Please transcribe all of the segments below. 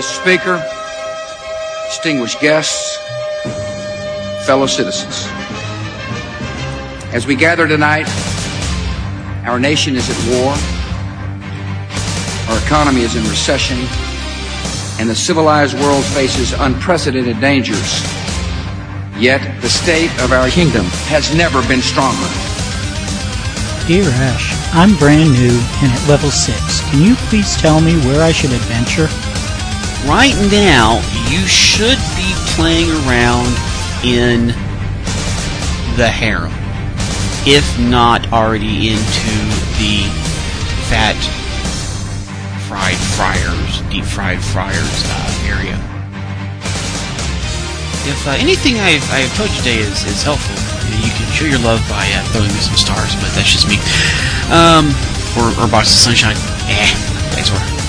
Mr. Speaker, distinguished guests, fellow citizens. As we gather tonight, our nation is at war, our economy is in recession, and the civilized world faces unprecedented dangers. Yet the state of our kingdom has never been stronger. Dear Ash, I'm brand new and at level 6. Can you please tell me where I should adventure? Right now, you should be playing around in the harem, if not already into the fat fried fryers, deep fried fryers uh, area. If uh, anything I've, I've told you today is, is helpful, you can show your love by uh, throwing me some stars, but that's just me. Um, or, or box of sunshine. Eh, thanks for.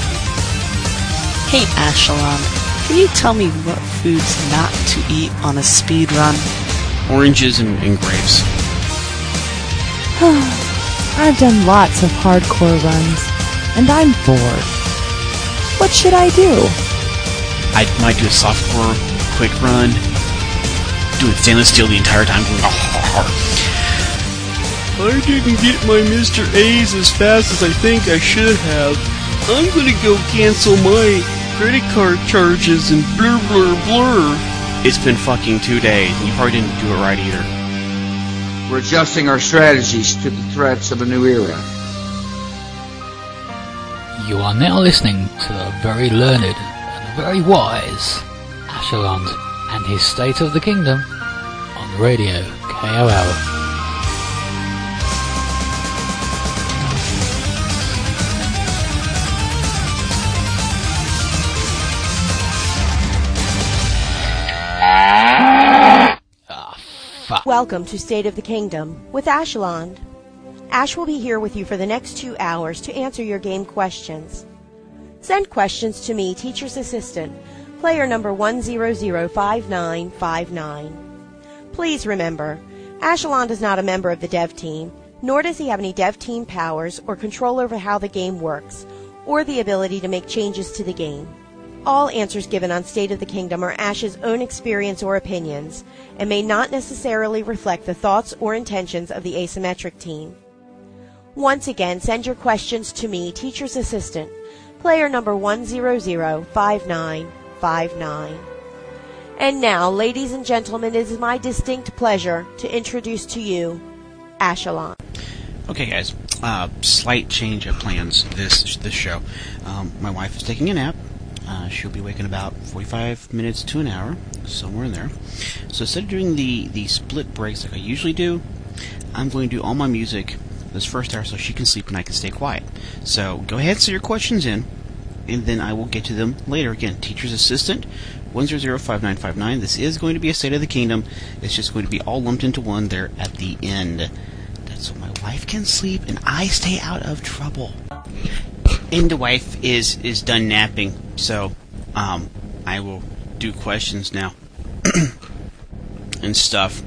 Hey, Ashalon, can you tell me what foods not to eat on a speed run? Oranges and, and grapes. I've done lots of hardcore runs, and I'm bored. What should I do? I might do a softcore quick run, doing stainless steel the entire time, going, I didn't get my Mr. A's as fast as I think I should have. I'm gonna go cancel my credit card charges and blur blur blur. It's been fucking two days, and you probably didn't do it right either. We're adjusting our strategies to the threats of a new era. You are now listening to the very learned and very wise Asherland and his State of the Kingdom on Radio KOL. Welcome to State of the Kingdom with Ashland. Ash will be here with you for the next two hours to answer your game questions. Send questions to me, Teacher's Assistant, player number 1005959. Please remember, Ashland is not a member of the dev team, nor does he have any dev team powers or control over how the game works, or the ability to make changes to the game. All answers given on State of the Kingdom are Ash's own experience or opinions and may not necessarily reflect the thoughts or intentions of the asymmetric team. Once again, send your questions to me, Teacher's Assistant, player number 1005959. And now, ladies and gentlemen, it is my distinct pleasure to introduce to you Ashalon. Okay, guys. Uh, slight change of plans this this show. Um, my wife is taking a nap. Uh, she'll be waking about 45 minutes to an hour, somewhere in there. So instead of doing the, the split breaks like I usually do, I'm going to do all my music this first hour so she can sleep and I can stay quiet. So go ahead and send your questions in, and then I will get to them later. Again, Teacher's Assistant, 1005959. This is going to be a State of the Kingdom. It's just going to be all lumped into one there at the end. That's so my wife can sleep and I stay out of trouble and the wife is is done napping, so um, I will do questions now and stuff.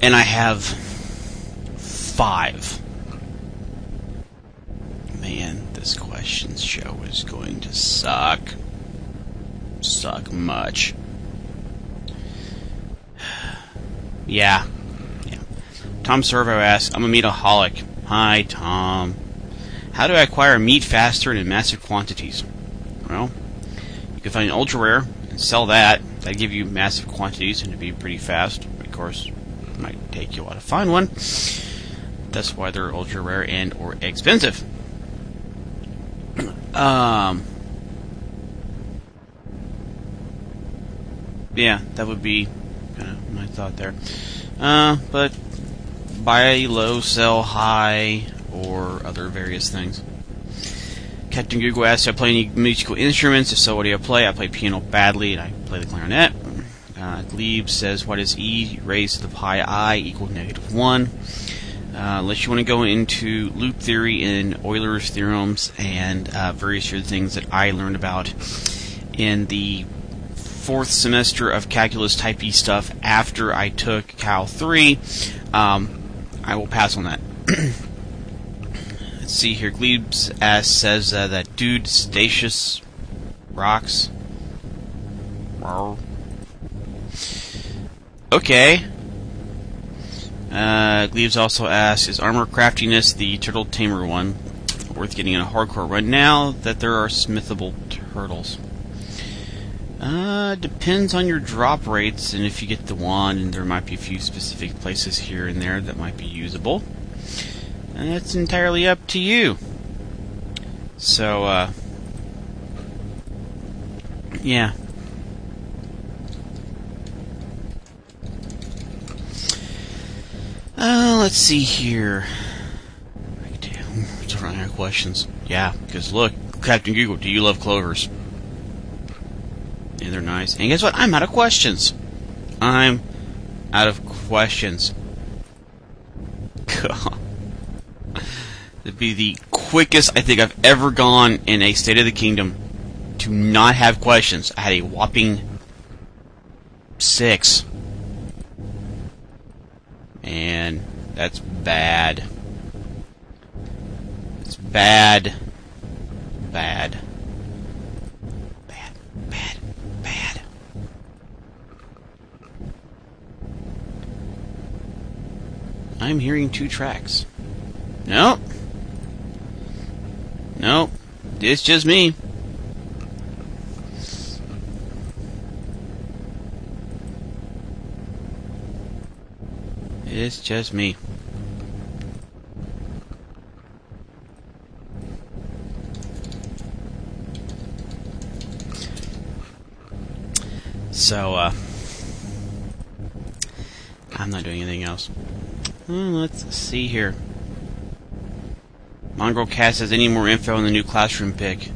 And I have five. Man, this questions show is going to suck. Suck much. yeah. Yeah. Tom Servo asks, I'm a meataholic. Hi, Tom. How do I acquire meat faster and in massive quantities? Well, you can find an ultra rare and sell that. That'd give you massive quantities and it'd be pretty fast. Of course, it might take you a while to find one. That's why they're ultra rare and or expensive. Um, yeah, that would be kind of my thought there. Uh, but buy low, sell high or other various things. Captain Google asks, "Do I play any musical instruments? If so, what do I play? I play piano badly, and I play the clarinet." Uh, Glebe says, "What is e raised to the pi i equal negative one?" Uh, unless you want to go into loop theory and Euler's theorems and uh, various other things that I learned about in the fourth semester of calculus type E stuff after I took Cal 3, um, I will pass on that. See here. Glebes as says uh, that dude Statius Rocks. Okay. Uh, Gleaves also asks, is Armorcraftiness the turtle tamer one worth getting in a hardcore run now that there are smithable turtles? Uh, depends on your drop rates and if you get the wand, and there might be a few specific places here and there that might be usable. And that's entirely up to you. So, uh, yeah. Uh, let's see here. Damn, running out of questions. Yeah, because look, Captain Google, do you love clovers? Yeah, they're nice. And guess what? I'm out of questions. I'm out of questions. God. It'd be the quickest I think I've ever gone in a State of the Kingdom to not have questions. I had a whopping six. And that's bad. It's bad. Bad. Bad. Bad. Bad. I'm hearing two tracks. Nope. Nope. It's just me. It's just me. So, uh, I'm not doing anything else. Hmm, let's see here. Mongrel Cat says any more info on the new classroom pick.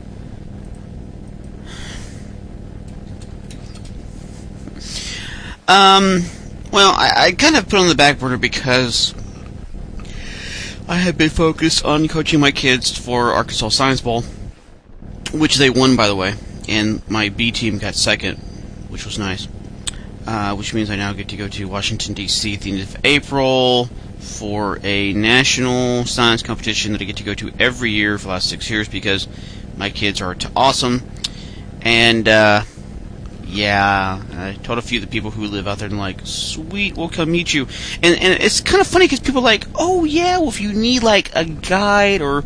Um, well, I, I kind of put on the back burner because I had been focused on coaching my kids for Arkansas Science Bowl, which they won, by the way, and my B team got second, which was nice. Uh, which means I now get to go to Washington D.C. at the end of April for a national science competition that I get to go to every year for the last six years because my kids are awesome. And uh, yeah, I told a few of the people who live out there and like, sweet, we'll come meet you. And and it's kind of funny because people are like, oh yeah, well if you need like a guide or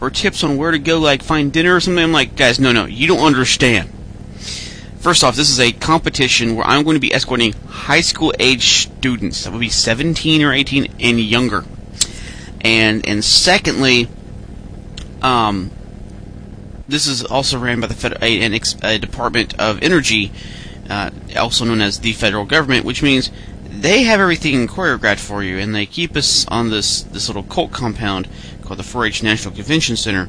or tips on where to go, like find dinner or something, I'm like, guys, no, no, you don't understand. First off, this is a competition where I'm going to be escorting high school age students. That would be 17 or 18 and younger. And and secondly, um, this is also ran by the Fed- a, an ex- a Department of Energy, uh, also known as the federal government, which means they have everything choreographed for you, and they keep us on this this little cult compound called the 4-H National Convention Center.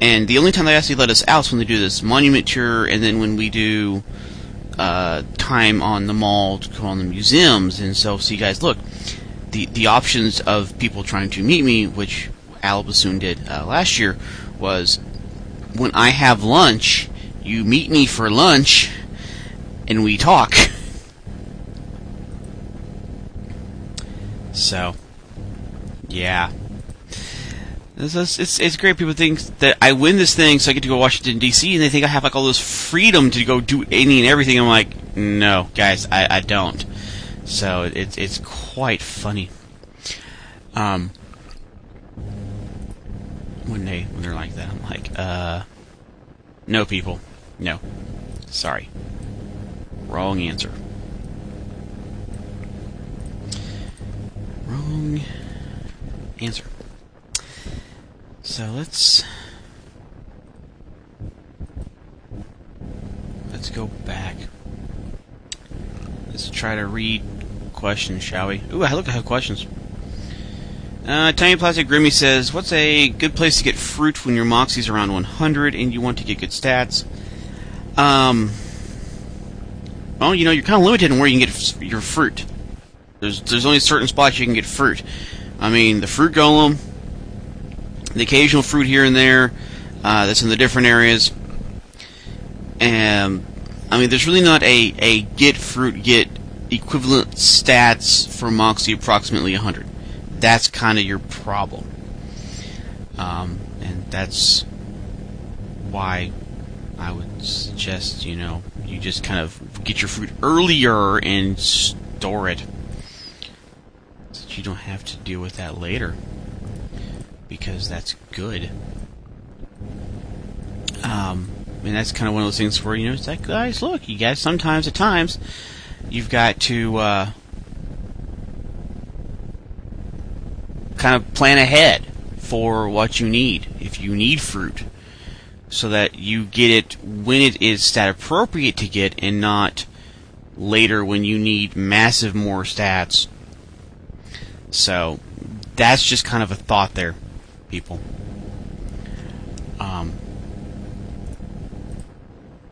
And the only time they actually let us out is when they do this monument tour, and then when we do uh, time on the mall to go on the museums. And so, see, guys, look, the the options of people trying to meet me, which Al Bassoon did uh, last year, was when I have lunch, you meet me for lunch, and we talk. So, yeah. It's, it's, it's great. People think that I win this thing, so I get to go to Washington D.C., and they think I have like all this freedom to go do any and everything. I'm like, no, guys, I, I don't. So it's it's quite funny. Um, when they when they're like that, I'm like, uh, no, people, no, sorry, wrong answer. Wrong answer. So let's let's go back. Let's try to read questions, shall we? Ooh, I look, I have questions. Uh, Tiny Plastic Grimmy says, "What's a good place to get fruit when your Moxie's around 100 and you want to get good stats?" Um, well, you know, you're kind of limited in where you can get your fruit. There's there's only certain spots you can get fruit. I mean, the fruit golem, the occasional fruit here and there uh, that's in the different areas. And I mean, there's really not a, a get fruit get equivalent stats for Moxie approximately 100. That's kind of your problem. Um, and that's why I would suggest, you know, you just kind of get your fruit earlier and store it. So that you don't have to deal with that later. Because that's good. Um, and that's kind of one of those things where, you know, it's like, guys, look, you guys, sometimes, at times, you've got to, uh, kind of plan ahead for what you need. If you need fruit, so that you get it when it is stat appropriate to get and not later when you need massive more stats. So that's just kind of a thought there, people. Um,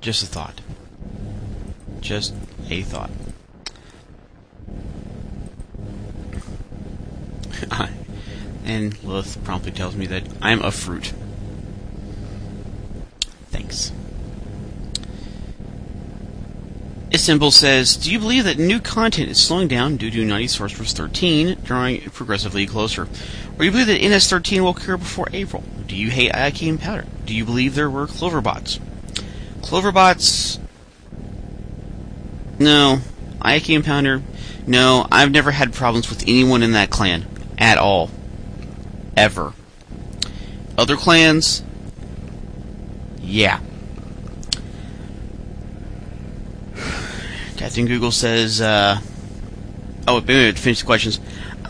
just a thought. Just a thought. and Lilith promptly tells me that I'm a fruit. Thanks. Isymbol says, Do you believe that new content is slowing down due to Naughty Sorceress 13 drawing progressively closer? Or do you believe that NS13 will occur before April? Do you hate Iocane Powder? Do you believe there were Cloverbots? Cloverbots. No. Iocane Powder. No. I've never had problems with anyone in that clan. At all. Ever. Other clans, yeah. Captain Google says, uh, oh, maybe to finish the questions.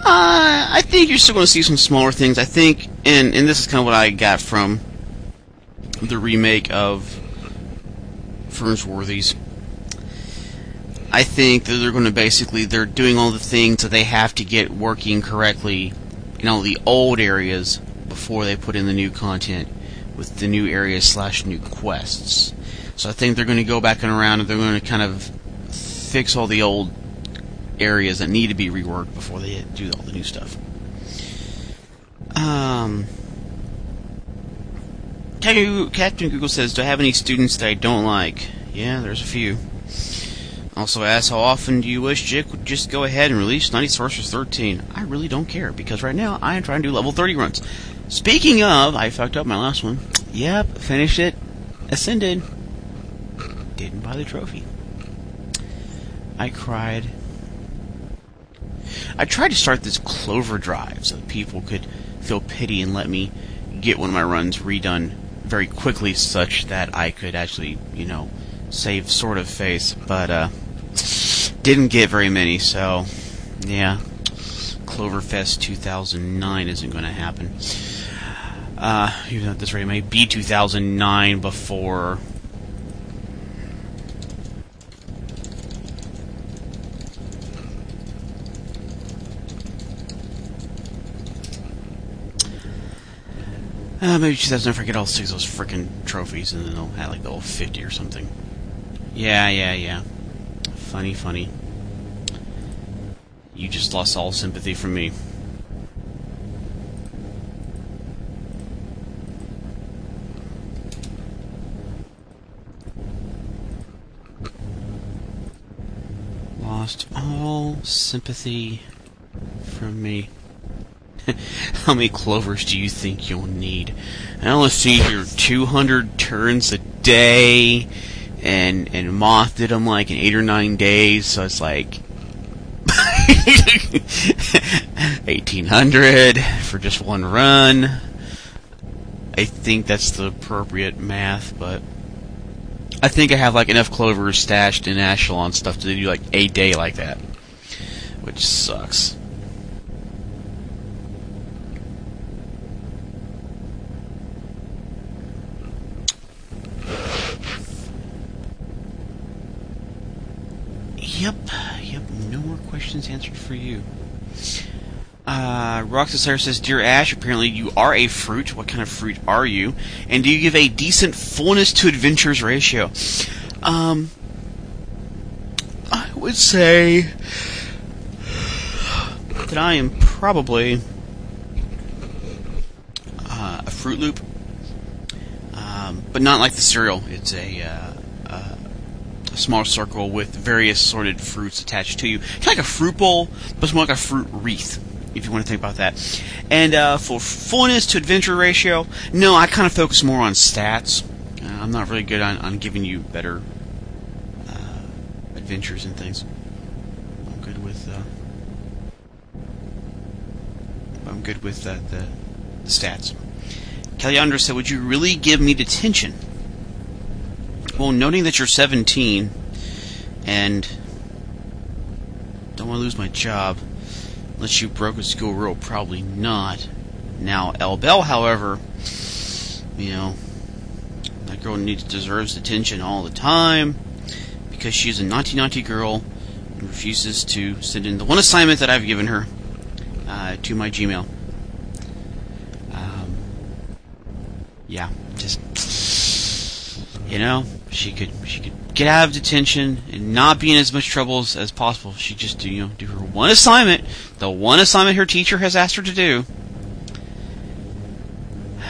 Uh, I think you're still going to see some smaller things. I think, and, and this is kind of what I got from the remake of Fernswarthy's. I think that they're going to basically, they're doing all the things that they have to get working correctly in all the old areas before they put in the new content with the new areas slash new quests. So I think they're going to go back and around and they're going to kind of fix all the old areas that need to be reworked before they do all the new stuff. Um, Captain Google says, "Do I have any students that I don't like?" Yeah, there's a few. Also asks, how often do you wish Jake would just go ahead and release Naughty Sorceress 13? I really don't care, because right now I am trying to do level 30 runs. Speaking of, I fucked up my last one. Yep, finished it. Ascended. Didn't buy the trophy. I cried. I tried to start this Clover Drive so that people could feel pity and let me get one of my runs redone very quickly such that I could actually, you know, save sort of face, but uh didn't get very many, so yeah. Cloverfest 2009 isn't going to happen. Uh, even at this rate, it may be 2009 before. Uh, maybe 2009 if I get all six of those freaking trophies and then they'll have like the whole 50 or something. Yeah, yeah, yeah. Funny, funny. You just lost all sympathy from me. lost all sympathy from me. How many clovers do you think you'll need? Now let's see here, 200 turns a day, and and Moth did them like in 8 or 9 days, so it's like 1800 for just one run. I think that's the appropriate math, but I think I have like enough clovers stashed in Ashlon stuff to do like a day like that, which sucks. Yep, yep, no more questions answered for you. Uh, says, Dear Ash, apparently you are a fruit. What kind of fruit are you? And do you give a decent fullness to adventures ratio? Um, I would say that I am probably uh, a Fruit Loop, um, but not like the cereal. It's a, uh, small circle with various sorted fruits attached to you. It's like a fruit bowl, but it's more like a fruit wreath if you want to think about that. And uh, for fullness to adventure ratio, no, I kind of focus more on stats. Uh, I'm not really good on, on giving you better uh, adventures and things. I'm good with uh, I'm good with uh, the, the stats. Caliandra said, "Would you really give me detention?" Well, noting that you're 17 and don't want to lose my job, unless you broke a school rule, probably not. Now, El Bell, however, you know, that girl needs deserves attention all the time because she's a naughty, naughty girl and refuses to send in the one assignment that I've given her uh, to my Gmail. Um, yeah, just you know, she could she could get out of detention and not be in as much trouble as, as possible. She just do you know do her one assignment, the one assignment her teacher has asked her to do.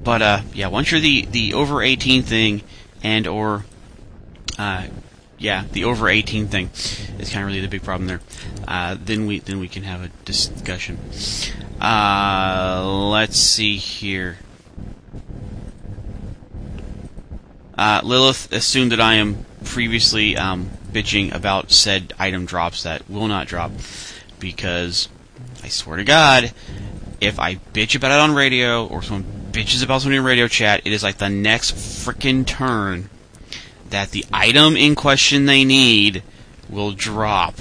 But uh, yeah, once you're the the over 18 thing and or uh, yeah, the over 18 thing is kind of really the big problem there. Uh, then we then we can have a discussion. Uh, let's see here. Uh, Lilith assumed that I am previously um, bitching about said item drops that will not drop because I swear to God, if I bitch about it on radio or someone bitches about something in radio chat, it is like the next freaking turn that the item in question they need will drop.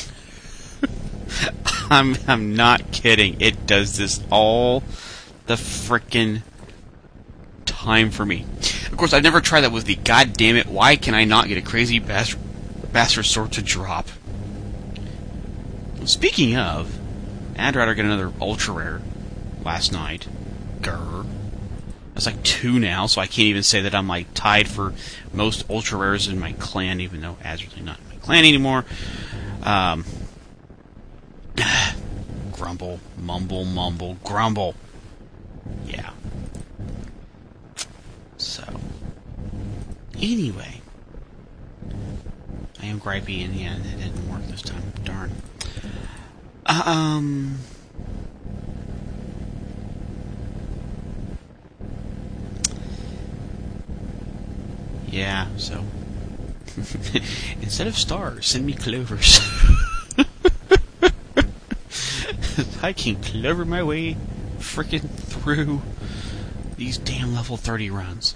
I'm I'm not kidding. It does this all the freaking time for me. Of course, I've never tried that with the goddamn it. Why can I not get a crazy bastard, bastard sword to drop? Speaking of, I'd rather get another ultra rare last night. Grr. That's like two now, so I can't even say that I'm like tied for most ultra rares in my clan, even though Azrael's not in my clan anymore. Um, grumble, mumble, mumble, grumble. Yeah. So, anyway, I am gripey, and yeah, it didn't work this time. Darn. Um. Yeah, so. Instead of stars, send me clovers. I can clover my way freaking through these damn level 30 runs.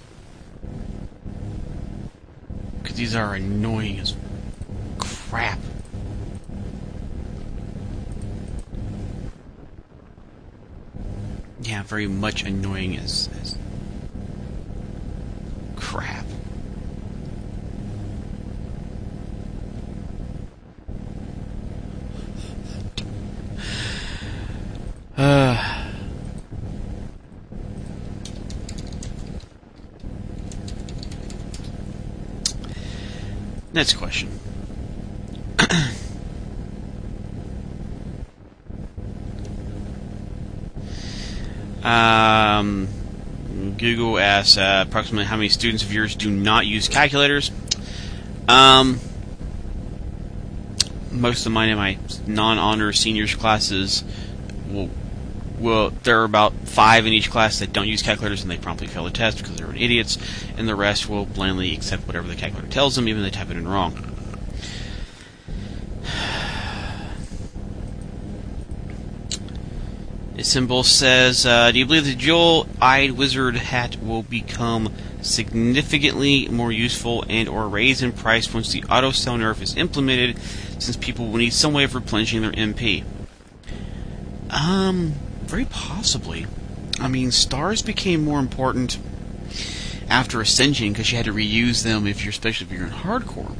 Because these are annoying as crap. Yeah, very much annoying as, as crap. Uh, next question. um, Google asks uh, approximately how many students of yours do not use calculators. Um, most of mine in my non-honor seniors classes will there are about five in each class that don't use calculators and they promptly fail the test because they're idiots, and the rest will blindly accept whatever the calculator tells them, even if they type it in wrong. Symbol says, uh, "Do you believe the jewel-eyed wizard hat will become significantly more useful and/or raise in price once the auto sell nerf is implemented, since people will need some way of replenishing their MP?" Um, very possibly. I mean, stars became more important after Ascension because you had to reuse them if you're, especially if you're in hardcore.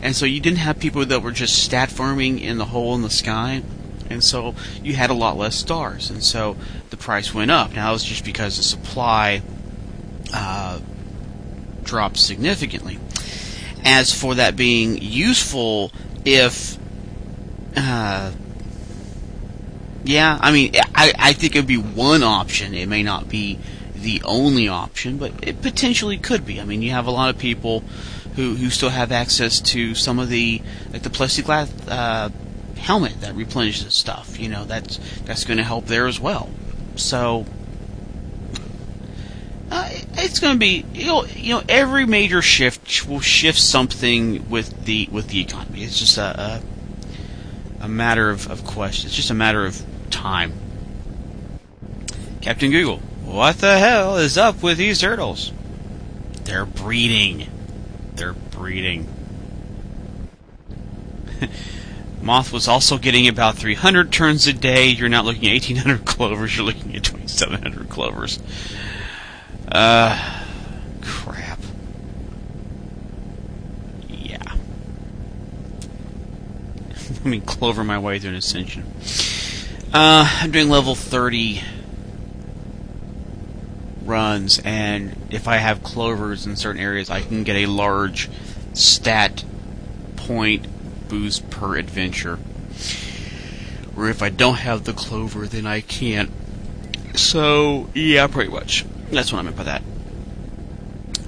And so you didn't have people that were just stat farming in the hole in the sky, and so you had a lot less stars, and so the price went up. Now it's just because the supply uh, dropped significantly. As for that being useful, if uh, yeah, I mean, I, I think it would be one option. It may not be the only option, but it potentially could be. I mean, you have a lot of people who, who still have access to some of the like the plexiglass uh, helmet that replenishes stuff. You know, that's that's going to help there as well. So, uh, it's going to be you know, you know every major shift will shift something with the with the economy. It's just a a, a matter of, of question. It's just a matter of time. Captain Google, what the hell is up with these turtles? They're breeding. They're breeding. Moth was also getting about 300 turns a day. You're not looking at 1800 clovers, you're looking at 2700 clovers. Uh, crap. Yeah. Let me clover my way through an ascension. Uh, I'm doing level 30 runs, and if I have clovers in certain areas, I can get a large stat point boost per adventure. Or if I don't have the clover, then I can't. So, yeah, pretty much. That's what I meant by that.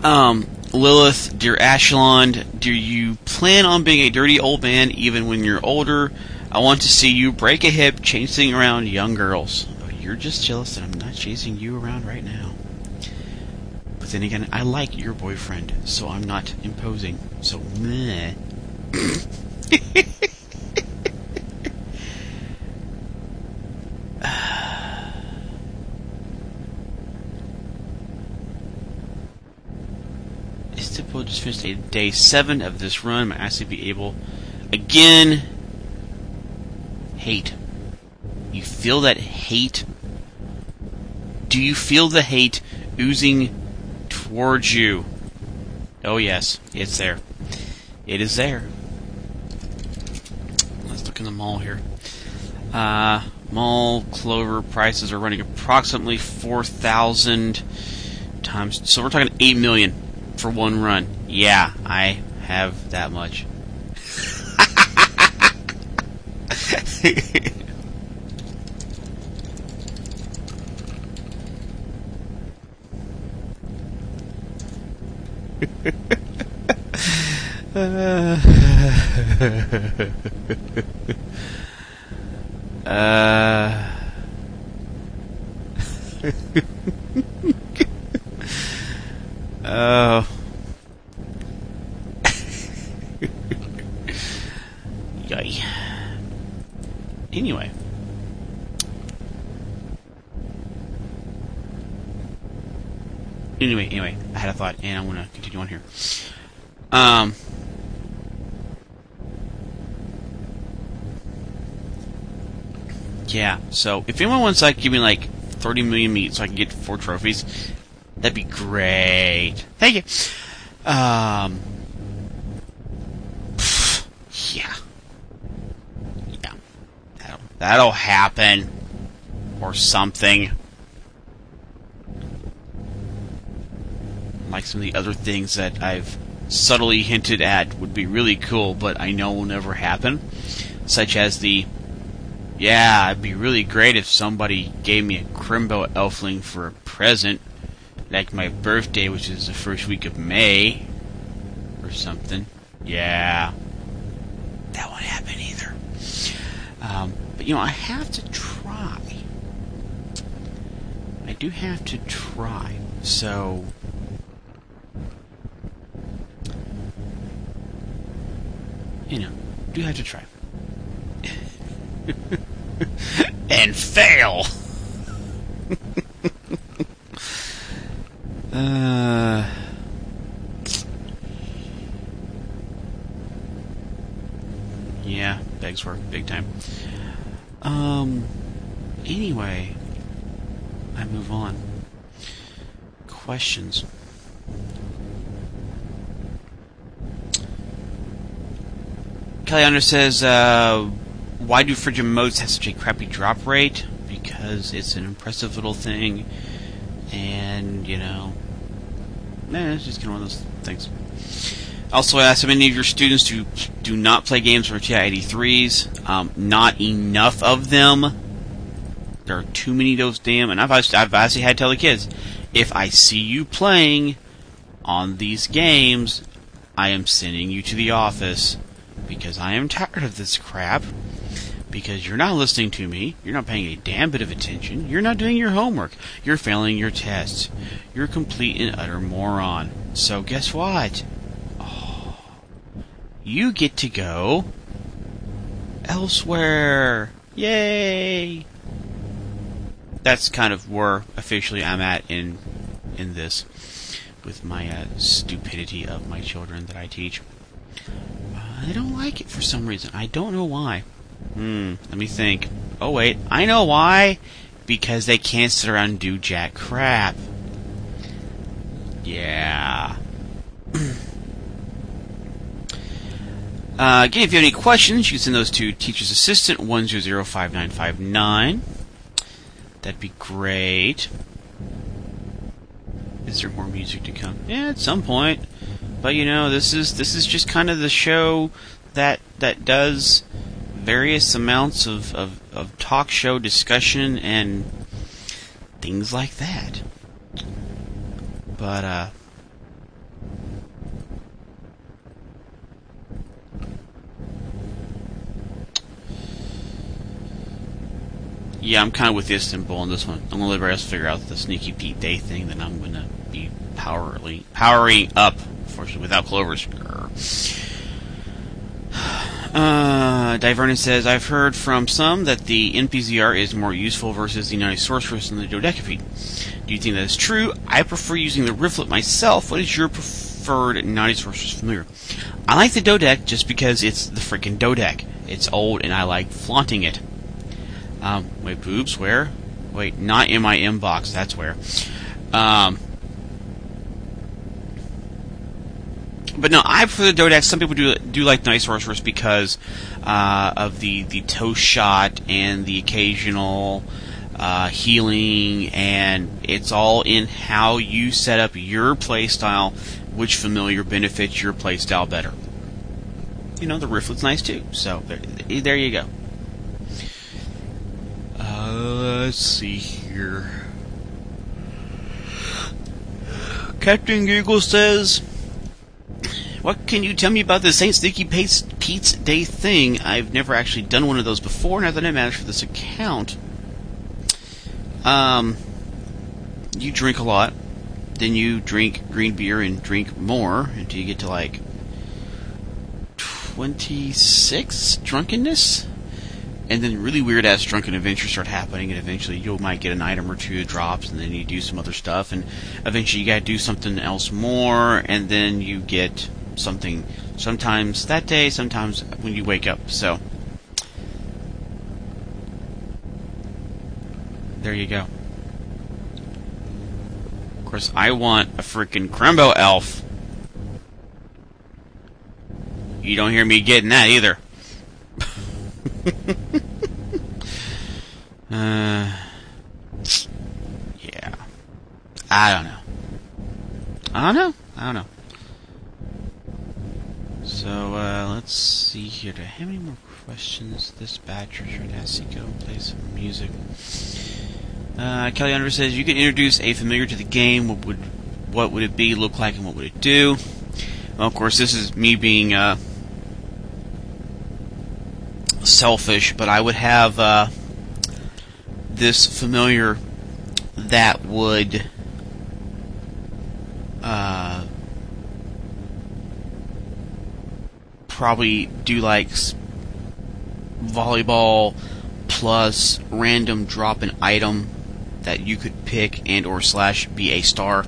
Um, Lilith, dear Ashland, do you plan on being a dirty old man even when you're older? I want to see you break a hip chasing around young girls. Oh, you're just jealous that I'm not chasing you around right now. But then again, I like your boyfriend, so I'm not imposing. So, meh. it's typical just finished day seven of this run. I actually be able again. Hate. You feel that hate? Do you feel the hate oozing towards you? Oh yes, it's there. It is there. Let's look in the mall here. Uh, mall clover prices are running approximately four thousand times. So we're talking eight million for one run. Yeah, I have that much. uh. oh. Yay. Anyway. Anyway, anyway, I had a thought, and I'm gonna continue on here. Um. Yeah, so if anyone wants to like give me like 30 million meat so I can get four trophies, that'd be great. Thank you. Um. Yeah. Yeah. That'll, that'll happen. Or something. Like some of the other things that I've subtly hinted at would be really cool, but I know will never happen. Such as the yeah, it'd be really great if somebody gave me a Crimbo Elfling for a present, like my birthday, which is the first week of May, or something. Yeah, that won't happen either. Um, but you know, I have to try. I do have to try. So. You know, do have to try. and fail. uh, yeah, begs work big time. Um. Anyway, I move on. Questions. Kellyanner says, uh, why do frigid modes have such a crappy drop rate? Because it's an impressive little thing, and you know, eh, it's just kind of one of those things. Also, I asked how many of your students do do not play games for TI-83s. Um, not enough of them. There are too many of those damn. And I've I've actually had to tell the kids, if I see you playing on these games, I am sending you to the office because I am tired of this crap because you're not listening to me. You're not paying a damn bit of attention. You're not doing your homework. You're failing your tests. You're a complete and utter moron. So guess what? Oh, you get to go elsewhere. Yay! That's kind of where officially I'm at in in this with my uh, stupidity of my children that I teach. They don't like it for some reason. I don't know why. Hmm, let me think. Oh, wait, I know why. Because they can't sit around and do jack crap. Yeah. Uh, again, if you have any questions, you can send those to Teacher's Assistant 1005959. That'd be great. Is there more music to come? Yeah, at some point. But you know, this is this is just kind of the show that that does various amounts of, of, of talk show discussion and things like that. But uh Yeah, I'm kind of with Istanbul on this one. I'm gonna let everybody else figure out the Sneaky Pete Day thing. Then I'm gonna be powerly powering up, unfortunately, without Clover's. Uh, Divernon says, I've heard from some that the NPZR is more useful versus the United Sorceress and the Dodecapede. Do you think that is true? I prefer using the Rifflet myself. What is your preferred Naughty Sorceress familiar? I like the Dodec just because it's the freaking Dodec. It's old and I like flaunting it. Um, wait, boobs, where? Wait, not in my inbox, that's where. Um, but no, I prefer the Dodex. Some people do do like Night Sorceress because uh, of the the toe shot and the occasional uh, healing, and it's all in how you set up your playstyle, which familiar benefits your playstyle better. You know, the Rifflet's nice too. So there, there you go. Uh, let's see here. Captain Google says, "What can you tell me about the Saint Sneaky Pete's, Day thing? I've never actually done one of those before, I've done it managed for this account. Um, you drink a lot, then you drink green beer and drink more until you get to like twenty six drunkenness." and then really weird ass drunken adventures start happening, and eventually you might get an item or two drops, and then you do some other stuff, and eventually you gotta do something else more, and then you get something sometimes that day, sometimes when you wake up. So there you go. Of course, I want a freaking Crimbo elf. You don't hear me getting that either. uh, yeah. I don't know. I don't know. I don't know. So, uh, let's see here. Do I have any more questions? This ask go play some music. Uh, Kelly Under says you could introduce a familiar to the game. What would what would it be, look like, and what would it do? Well, of course, this is me being uh, selfish, but I would have uh, this familiar that would uh, probably do like volleyball plus random drop an item that you could pick and or slash be a star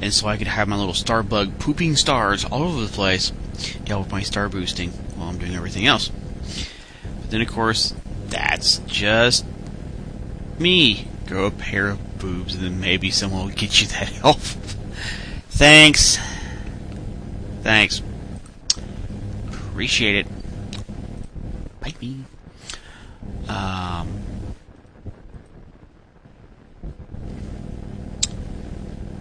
and so I could have my little star bug pooping stars all over the place to help with my star boosting while I'm doing everything else. But then, of course, that's just me. Grow a pair of boobs, and then maybe someone will get you that help. Thanks. Thanks. Appreciate it. Bite me. Um.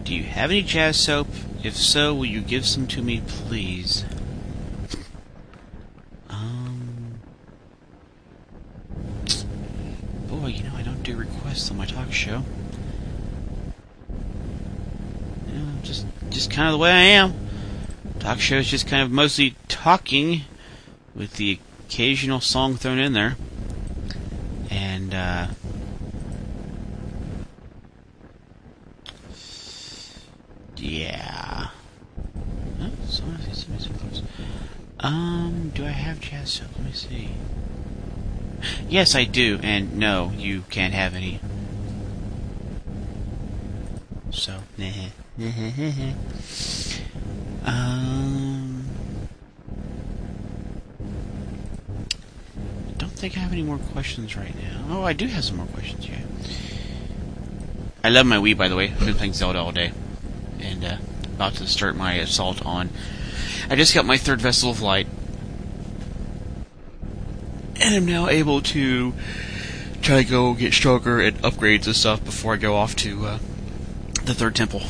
Do you have any jazz soap? If so, will you give some to me, please? Um, boy, you know, I don't do requests on my talk show. You know, just, just kind of the way I am. Talk show is just kind of mostly talking with the occasional song thrown in there. And, uh, yeah. Oh, someone sent me. Um, do I have jazz soap? Let me see. Yes, I do, and no, you can't have any. So, um, don't think I have any more questions right now. Oh, I do have some more questions. Yeah. I love my Wii, by the way. I've been playing Zelda all day, and uh, about to start my assault on. I just got my third vessel of light, and I'm now able to try to go get stronger and upgrades and stuff before I go off to uh, the third temple.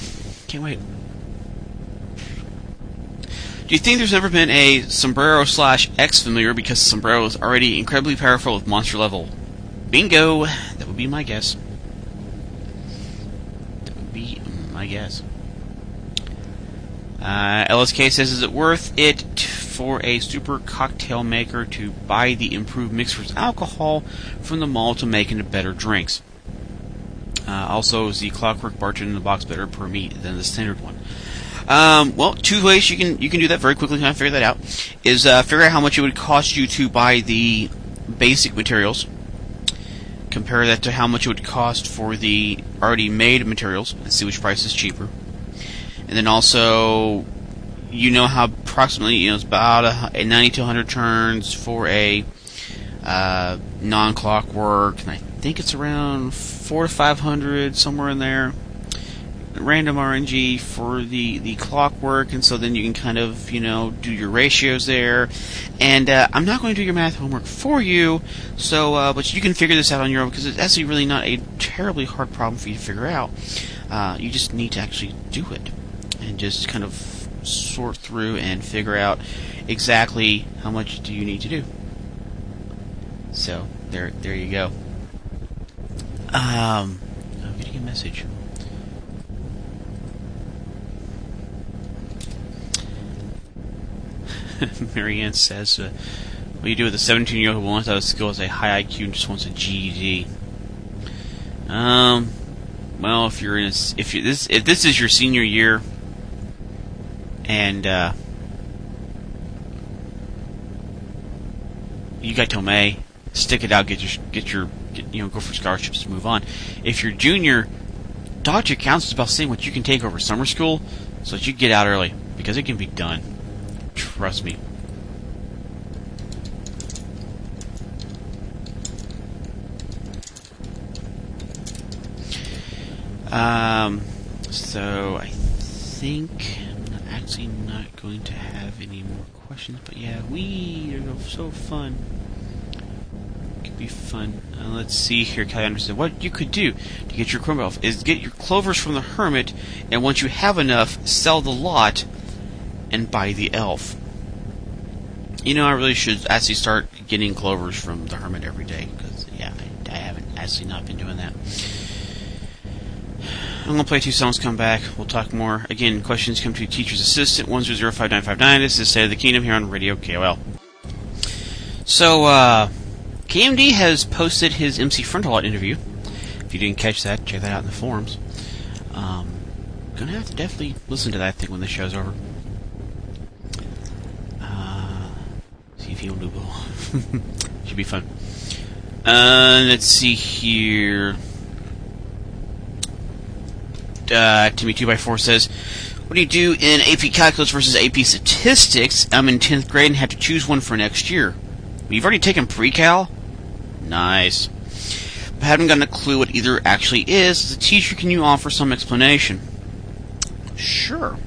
Can't wait. Do you think there's ever been a sombrero slash X familiar because sombrero is already incredibly powerful with monster level? Bingo! That would be my guess. That would be my guess. Uh, LSK says, is it worth it for a super cocktail maker to buy the improved mixers alcohol from the mall to make into better drinks? Uh, also, is the clockwork bartender in the box better per meat than the standard one? Um, well, two ways you can you can do that very quickly. Kind of figure that out is uh, figure out how much it would cost you to buy the basic materials. Compare that to how much it would cost for the already made materials, and see which price is cheaper. And then also, you know how approximately you know it's about a, a 90 to 100 turns for a uh, non-clockwork, and I think it's around four to 500 somewhere in there random RNG for the, the clockwork, and so then you can kind of, you know, do your ratios there. And uh, I'm not going to do your math homework for you, so, uh, but you can figure this out on your own because it's actually really not a terribly hard problem for you to figure out. Uh, you just need to actually do it and just kind of sort through and figure out exactly how much do you need to do. So there, there you go. Um, I'm getting a message. Marianne says, uh, "What do you do with a 17-year-old who wants out of school as a high IQ and just wants a GED?" Um, well, if you're in a, if you this if this is your senior year, and uh, you got till May, stick it out, get your get your get, you know go for scholarships to move on. If you're junior, dodge your counts is about seeing what you can take over summer school, so that you get out early because it can be done. Trust me. Um, so I think I'm actually not going to have any more questions, but yeah, we are so fun. Could be fun. Uh, let's see here, Kelly Anderson. What you could do to get your Crimbo elf is get your clovers from the hermit, and once you have enough, sell the lot and by the elf. You know, I really should actually start getting clovers from the hermit every day because yeah, I, I haven't actually not been doing that. I'm gonna play two songs. Come back. We'll talk more. Again, questions come to teacher's assistant one zero zero five nine five nine. This is State of the Kingdom here on Radio KOL. So, uh, KMD has posted his MC Frontalot interview. If you didn't catch that, check that out in the forums. Um, gonna have to definitely listen to that thing when the show's over. Uh, Should be fun. Uh, let's see here. Uh, Timmy2x4 says, What do you do in AP Calculus versus AP Statistics? I'm in 10th grade and have to choose one for next year. You've already taken pre-cal? Nice. But haven't gotten a clue what either actually is. As a teacher, can you offer some explanation? Sure.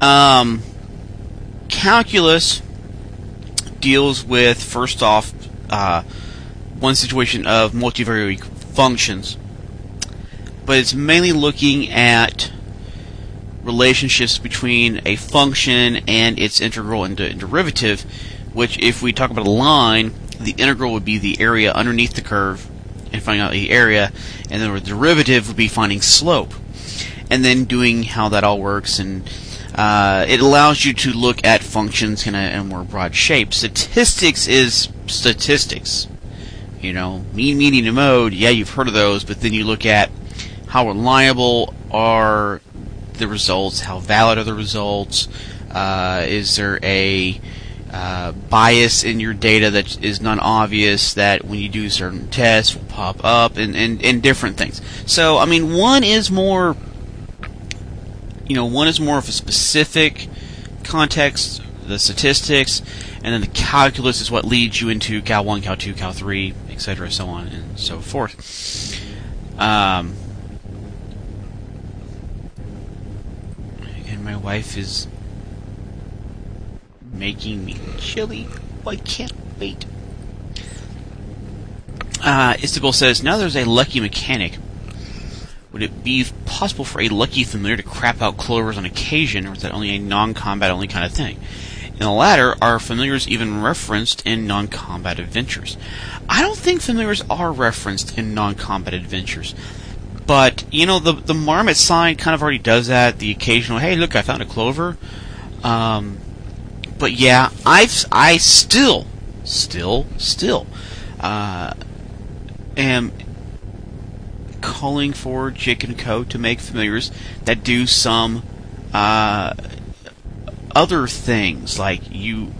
Um, calculus deals with, first off, uh, one situation of multivariate functions. But it's mainly looking at relationships between a function and its integral and de- derivative, which, if we talk about a line, the integral would be the area underneath the curve and finding out the area, and then the derivative would be finding slope, and then doing how that all works. And uh, it allows you to look at functions in a, in more broad shape. Statistics is statistics. You know, mean, median, and mode, yeah, you've heard of those, but then you look at how reliable are the results, how valid are the results, uh, is there a uh, bias in your data that is not obvious that when you do certain tests will pop up and, and, and different things. So, I mean, one is more, you know, one is more of a specific context, the statistics, and then the calculus is what leads you into Cal 1, Cal 2, Cal 3, etc., so on and so forth. Um, and my wife is making me chili. I can't wait. Uh, Isabel says, now there's a lucky mechanic. Would it be possible for a lucky familiar to crap out clovers on occasion, or is that only a non-combat only kind of thing? In the latter, are familiars even referenced in non-combat adventures? I don't think familiars are referenced in non-combat adventures. But, you know, the the marmot sign kind of already does that. The occasional, hey, look, I found a clover. Um, but yeah, I've I still, still, still, uh, am calling for Jick and Co to make familiars that do some uh, other things, like you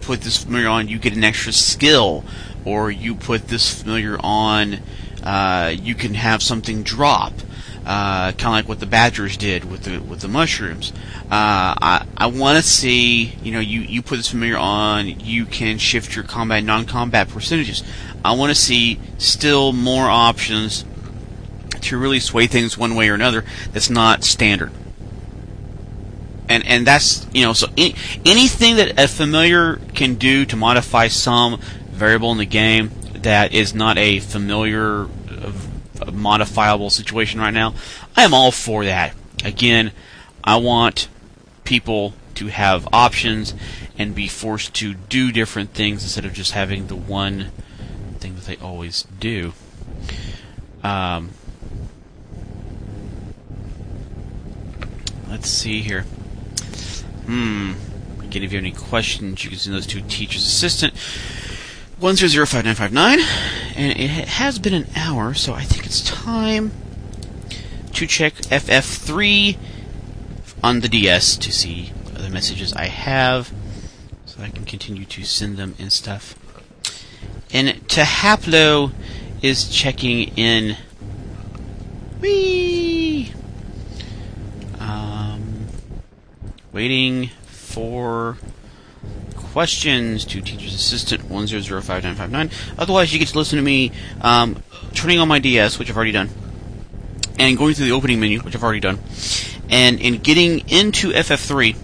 put this familiar on, you get an extra skill, or you put this familiar on, uh, you can have something drop uh, kind of like what the Badgers did with the with the mushrooms. Uh, I I want to see you know you you put this familiar on, you can shift your combat non-combat percentages. I want to see still more options to really sway things one way or another. That's not standard. And and that's you know so any, anything that a familiar can do to modify some variable in the game that is not a familiar a modifiable situation right now, I am all for that. Again, I want people to have options and be forced to do different things instead of just having the one thing that they always do. Um, let's see here. Hmm. Again, if you have any questions, you can send those to Teacher's Assistant. 100559, and it has been an hour, so I think it's time to check FF3 on the DS to see what other messages I have, so I can continue to send them and stuff. And Tahaplo is checking in. Whee! Um, waiting for questions to Teacher's Assistant 10055959. Otherwise, you get to listen to me um, turning on my DS, which I've already done, and going through the opening menu, which I've already done, and in getting into FF3,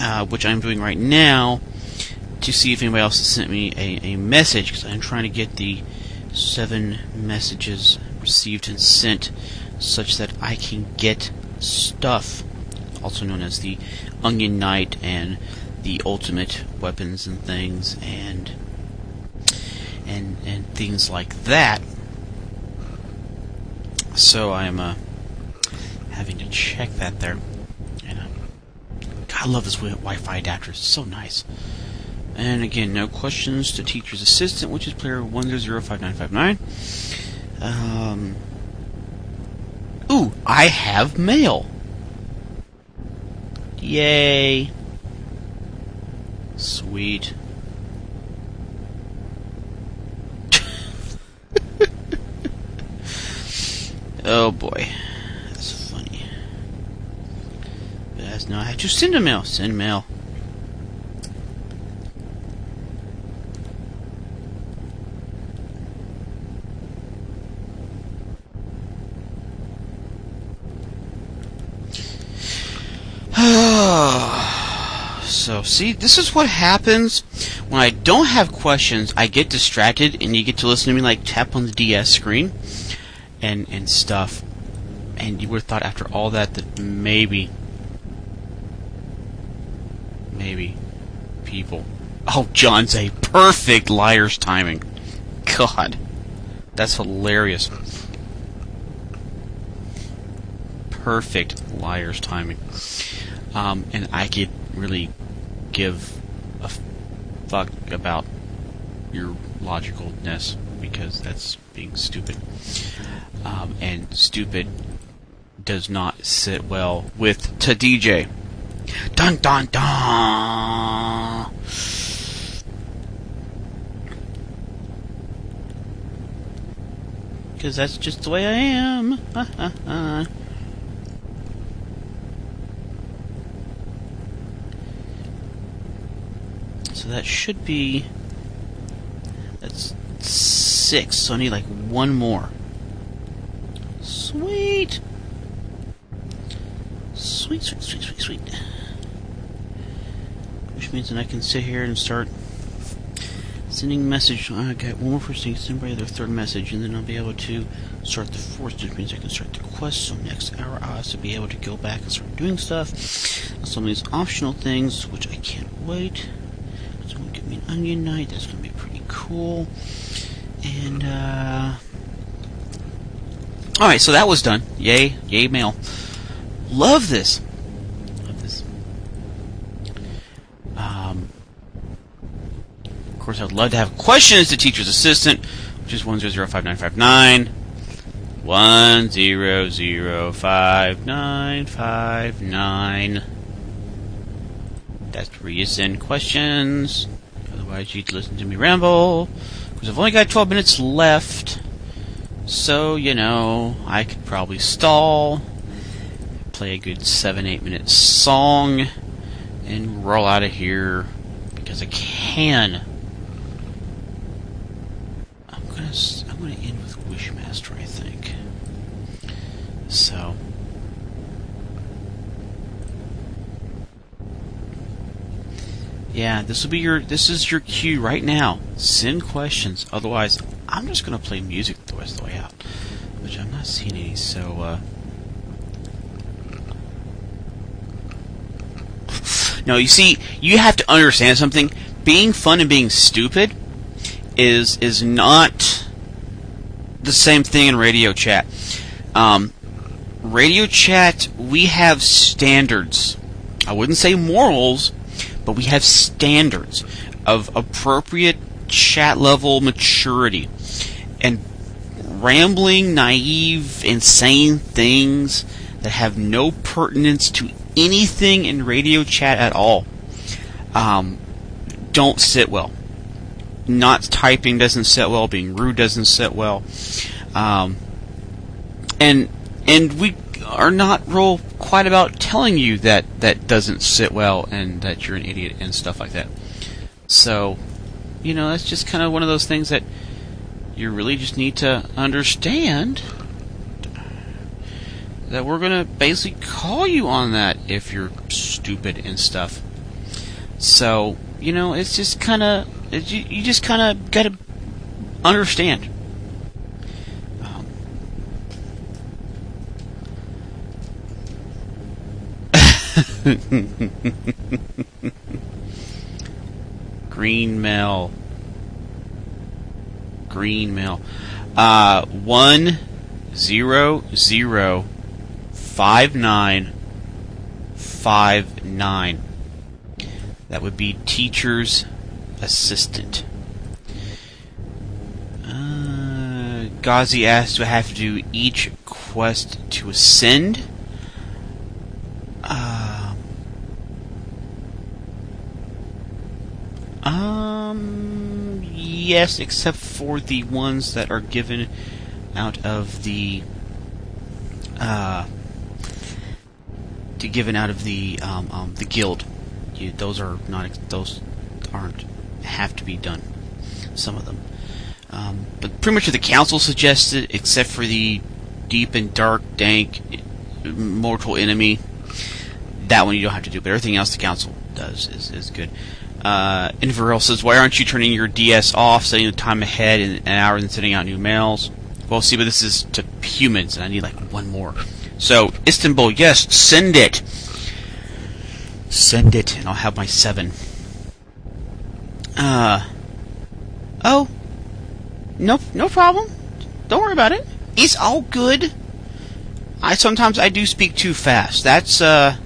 uh, which I'm doing right now, to see if anybody else has sent me a, a message, because I'm trying to get the seven messages received and sent such that I can get stuff, also known as the Onion Knight and the ultimate weapons and things and and and things like that. So I'm uh, having to check that there. And uh, God, I love this Wi-Fi adapter. It's so nice. And again, no questions to teacher's assistant, which is player one zero zero five nine five nine. Um. Ooh, I have mail. Yay. Sweet. oh boy. That's funny. That's no, I had to send a mail. Send mail. See, this is what happens when I don't have questions. I get distracted, and you get to listen to me like tap on the DS screen and and stuff. And you would have thought after all that that maybe, maybe, people. Oh, John's a perfect liar's timing. God, that's hilarious. Perfect liar's timing. Um, and I could really give a fuck about your logicalness because that's being stupid. Um, and stupid does not sit well with to DJ. Dun dun dun. Because that's just the way I am. So that should be. That's six, so I need like one more. Sweet! Sweet, sweet, sweet, sweet, sweet. Which means that I can sit here and start sending message. I got one more person send by their third message, and then I'll be able to start the fourth, which means I can start the quest. So next hour, I'll also be able to go back and start doing stuff. Some of these optional things, which I can't wait. An Onion Knight. That's going to be pretty cool. And uh, all right, so that was done. Yay, yay, mail. Love this. Love this. Um, of course, I'd love to have questions to teacher's assistant, which is one zero zero five nine five nine. One zero zero five nine five nine. That's where you send questions. Otherwise, you'd listen to me ramble. Because I've only got 12 minutes left. So, you know, I could probably stall, play a good 7 8 minute song, and roll out of here because I can. I'm gonna, I'm gonna end with Wishmaster, I think. So. Yeah, this will be your this is your cue right now. Send questions. Otherwise, I'm just gonna play music the rest of the way out, which I'm not seeing any. So, uh, no, you see, you have to understand something. Being fun and being stupid is is not the same thing in radio chat. Um, radio chat, we have standards. I wouldn't say morals but we have standards of appropriate chat level maturity. And rambling, naive, insane things that have no pertinence to anything in radio chat at all um, don't sit well. Not typing doesn't sit well. Being rude doesn't sit well. Um, and and we are not real quite about telling you that that doesn't sit well and that you're an idiot and stuff like that. So, you know, that's just kind of one of those things that you really just need to understand that we're going to basically call you on that if you're stupid and stuff. So, you know, it's just kind of you, just kind of got to understand Green mail. Green mail. Uh, one zero zero five nine five nine. That would be teacher's assistant. Uh, asked, "Do I have to do each quest to ascend?" Um, um, yes, except for the ones that are given out of the uh, to given out of the um, um, the guild. You, those are not those aren't have to be done. Some of them, um, but pretty much what the council suggested, except for the deep and dark, dank, mortal enemy that one you don't have to do, but everything else the council does is, is good. Uh, Inverell says, why aren't you turning your DS off, setting the time ahead in an hour and sending out new mails? Well, see, but this is to humans, and I need like one more. So, Istanbul, yes, send it. Send it, and I'll have my seven. Uh, oh, no, no problem. Don't worry about it. It's all good. I sometimes I do speak too fast. That's uh,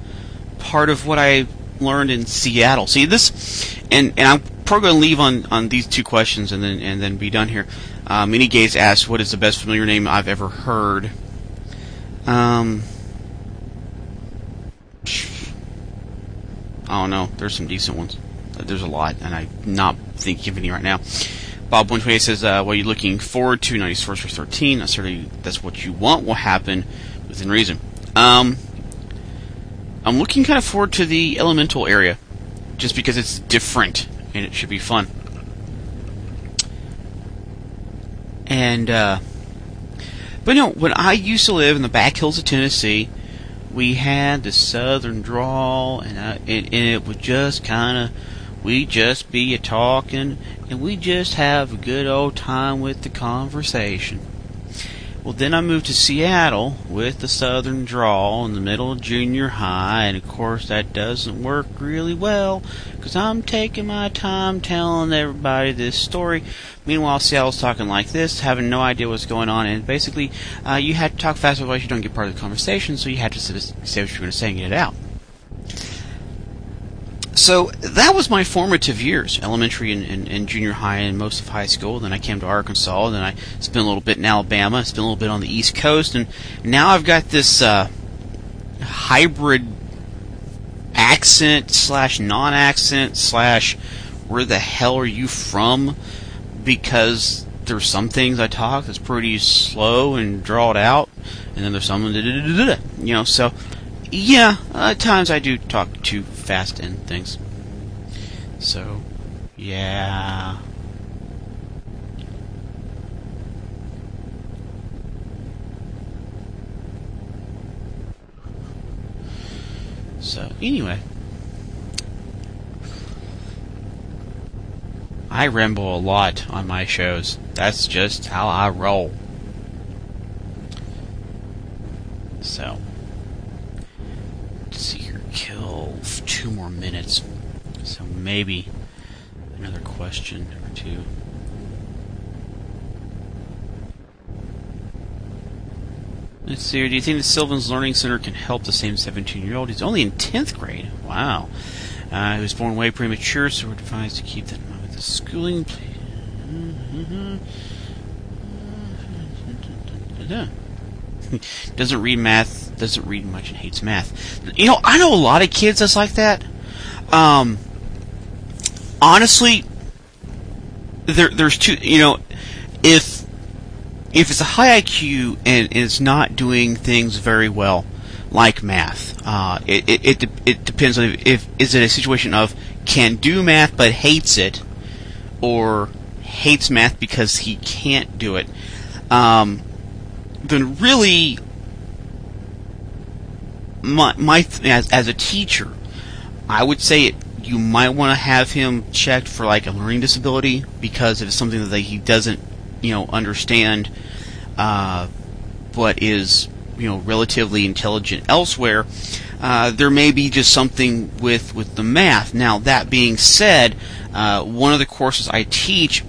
part of what I learned in Seattle. See this, and and I'm probably going to leave on, on these two questions and then and then be done here. Uh, Mini Gaze asks, "What is the best familiar name I've ever heard?" Um, I don't know. There's some decent ones. There's a lot, and I'm not thinking of any right now. Bob 128 says, uh, "What are you looking forward to?" Naughty Sorceress for 13. Certainly, that's what you want will happen within reason. Um, I'm looking kind of forward to the elemental area, just because it's different and it should be fun. And uh, but no, when I used to live in the back hills of Tennessee, we had the southern drawl, and, I, and, and it would just kind of we just be a talking, and we just have a good old time with the conversation. Well, then I moved to Seattle with the southern drawl in the middle of junior high, and of course that doesn't work really well because I'm taking my time telling everybody this story. Meanwhile, Seattle's talking like this, having no idea what's going on, and basically uh, you had to talk fast, otherwise you don't get part of the conversation, so you had to say what you're going to say and get it out. So that was my formative years, elementary and, and, and, junior high and most of high school. Then I came to Arkansas, then I spent a little bit in Alabama, spent a little bit on the East Coast, and now I've got this uh, hybrid accent slash non-accent slash where the hell are you from? Because there's some things I talk that's pretty slow and drawn out, and then there's some you know. So yeah, at times I do talk too fast and things. So, yeah. So, anyway. I ramble a lot on my shows. That's just how I roll. So see here, kill two more minutes. So maybe another question or two. Let's see here. Do you think the Sylvan's Learning Center can help the same 17 year old? He's only in 10th grade. Wow. Uh, he was born way premature, so we're advised to keep that in mind with the schooling. doesn't read math, doesn't read much, and hates math. You know, I know a lot of kids that's like that. Um, honestly, there, there's two. You know, if if it's a high IQ and it's not doing things very well, like math, uh, it, it, it it depends on if, if is it a situation of can do math but hates it, or hates math because he can't do it. Um, then really, my, my as, as a teacher, I would say it, you might want to have him checked for like a learning disability because if it's something that he doesn't, you know, understand, uh, but is you know relatively intelligent elsewhere, uh, there may be just something with with the math. Now that being said, uh, one of the courses I teach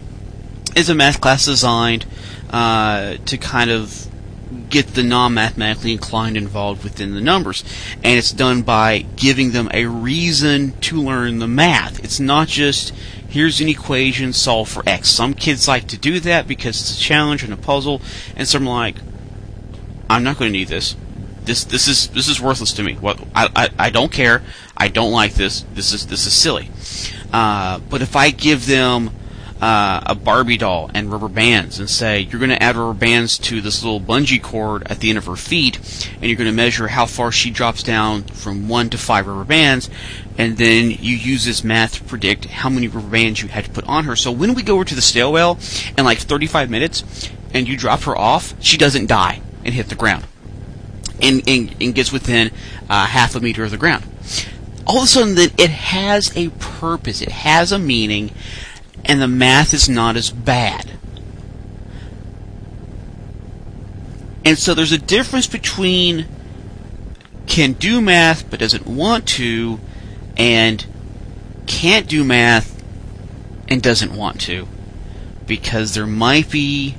is a math class designed uh, to kind of get the non-mathematically inclined involved within the numbers. And it's done by giving them a reason to learn the math. It's not just here's an equation, solve for x. Some kids like to do that because it's a challenge and a puzzle, and some are like, I'm not going to need this. This this is this is worthless to me. What I, I, I don't care. I don't like this. This is this is silly. Uh, but if I give them uh, a Barbie doll and rubber bands and say you're going to add rubber bands to this little bungee cord at the end of her feet and you're going to measure how far she drops down from one to five rubber bands and then you use this math to predict how many rubber bands you had to put on her. So when we go over to the stairwell in like 35 minutes and you drop her off, she doesn't die and hit the ground and, and, and gets within uh, half a meter of the ground. All of a sudden, then it has a purpose. It has a meaning and the math is not as bad. And so there's a difference between can do math but doesn't want to and can't do math and doesn't want to because there might be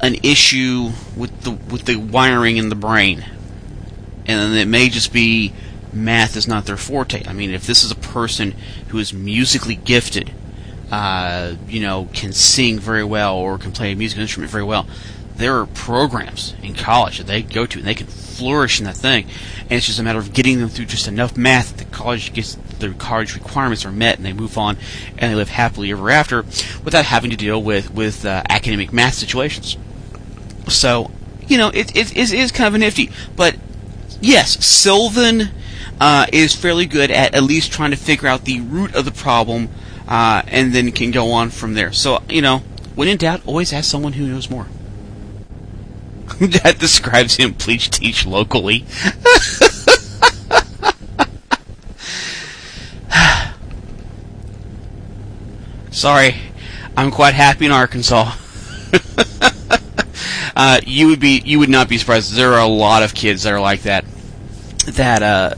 an issue with the with the wiring in the brain and it may just be math is not their forte. I mean, if this is a person who is musically gifted, uh, you know, can sing very well or can play a musical instrument very well, there are programs in college that they go to and they can flourish in that thing. And it's just a matter of getting them through just enough math that the college gets the college requirements are met and they move on and they live happily ever after without having to deal with with uh, academic math situations. So, you know, it, it, it is kind of a nifty. But yes, Sylvan uh, is fairly good at at least trying to figure out the root of the problem uh, and then can go on from there. So, you know, when in doubt, always ask someone who knows more. that describes him. Please teach locally. Sorry, I'm quite happy in Arkansas. uh, you would be, you would not be surprised. There are a lot of kids that are like that. That uh,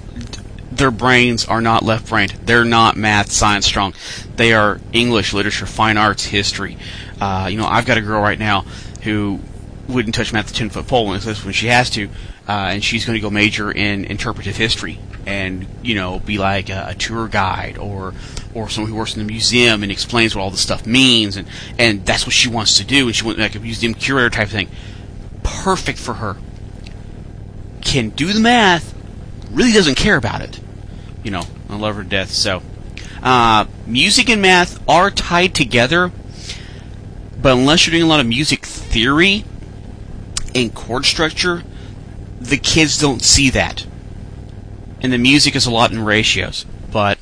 their brains are not left-brained. They're not math, science strong. They are English, literature, fine arts, history. Uh, you know, I've got a girl right now who wouldn't touch math at ten foot pole when she has to, uh, and she's going to go major in interpretive history and you know be like a, a, tour guide or or someone who works in the museum and explains what all the stuff means and and that's what she wants to do and she wants like a museum curator type thing. Perfect for her. Can do the math, really doesn't care about it. You know, I love her death. So, uh, music and math are tied together, but unless you're doing a lot of music theory, and chord structure, the kids don't see that. And the music is a lot in ratios. But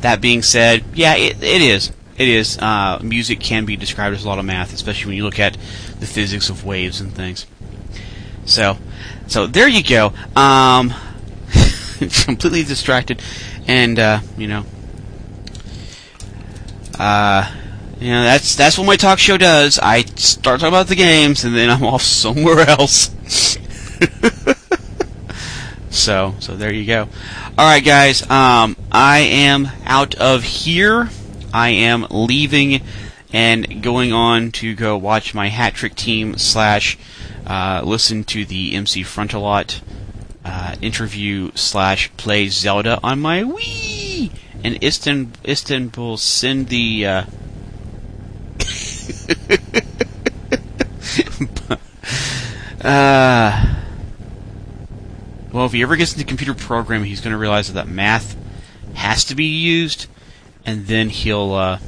that being said, yeah, it, it is. It is. Uh, music can be described as a lot of math, especially when you look at the physics of waves and things. So, so there you go. Um, completely distracted, and uh, you know, uh, you know, that's that's what my talk show does. I start talking about the games, and then I'm off somewhere else. so, so there you go. All right, guys. Um, I am out of here. I am leaving and going on to go watch my hat trick team slash uh, listen to the MC Frontalot uh, interview slash play Zelda on my Wii. And Istanbul, Istanbul send the uh, uh, well, if he ever gets into computer programming, he's going to realize that, that math has to be used, and then he'll. Uh,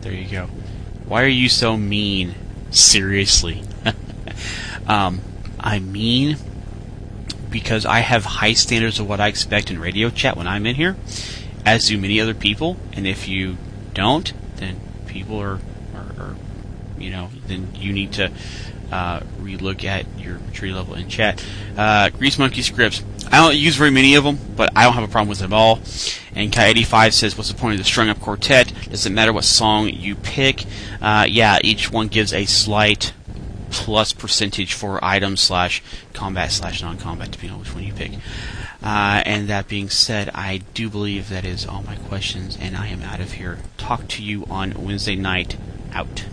there you go. Why are you so mean? Seriously. um, I mean because I have high standards of what I expect in radio chat when I'm in here, as do many other people, and if you don't, then people are, are, are you know, then you need to uh, relook at your maturity level in chat. Uh, Greasemonkey scripts. I don't use very many of them, but I don't have a problem with them all. And Kai85 says, What's the point of the strung up quartet? Does it matter what song you pick? Uh, yeah, each one gives a slight plus percentage for item slash combat slash non combat, depending on which one you pick. Uh, and that being said, I do believe that is all my questions, and I am out of here. Talk to you on Wednesday night. Out.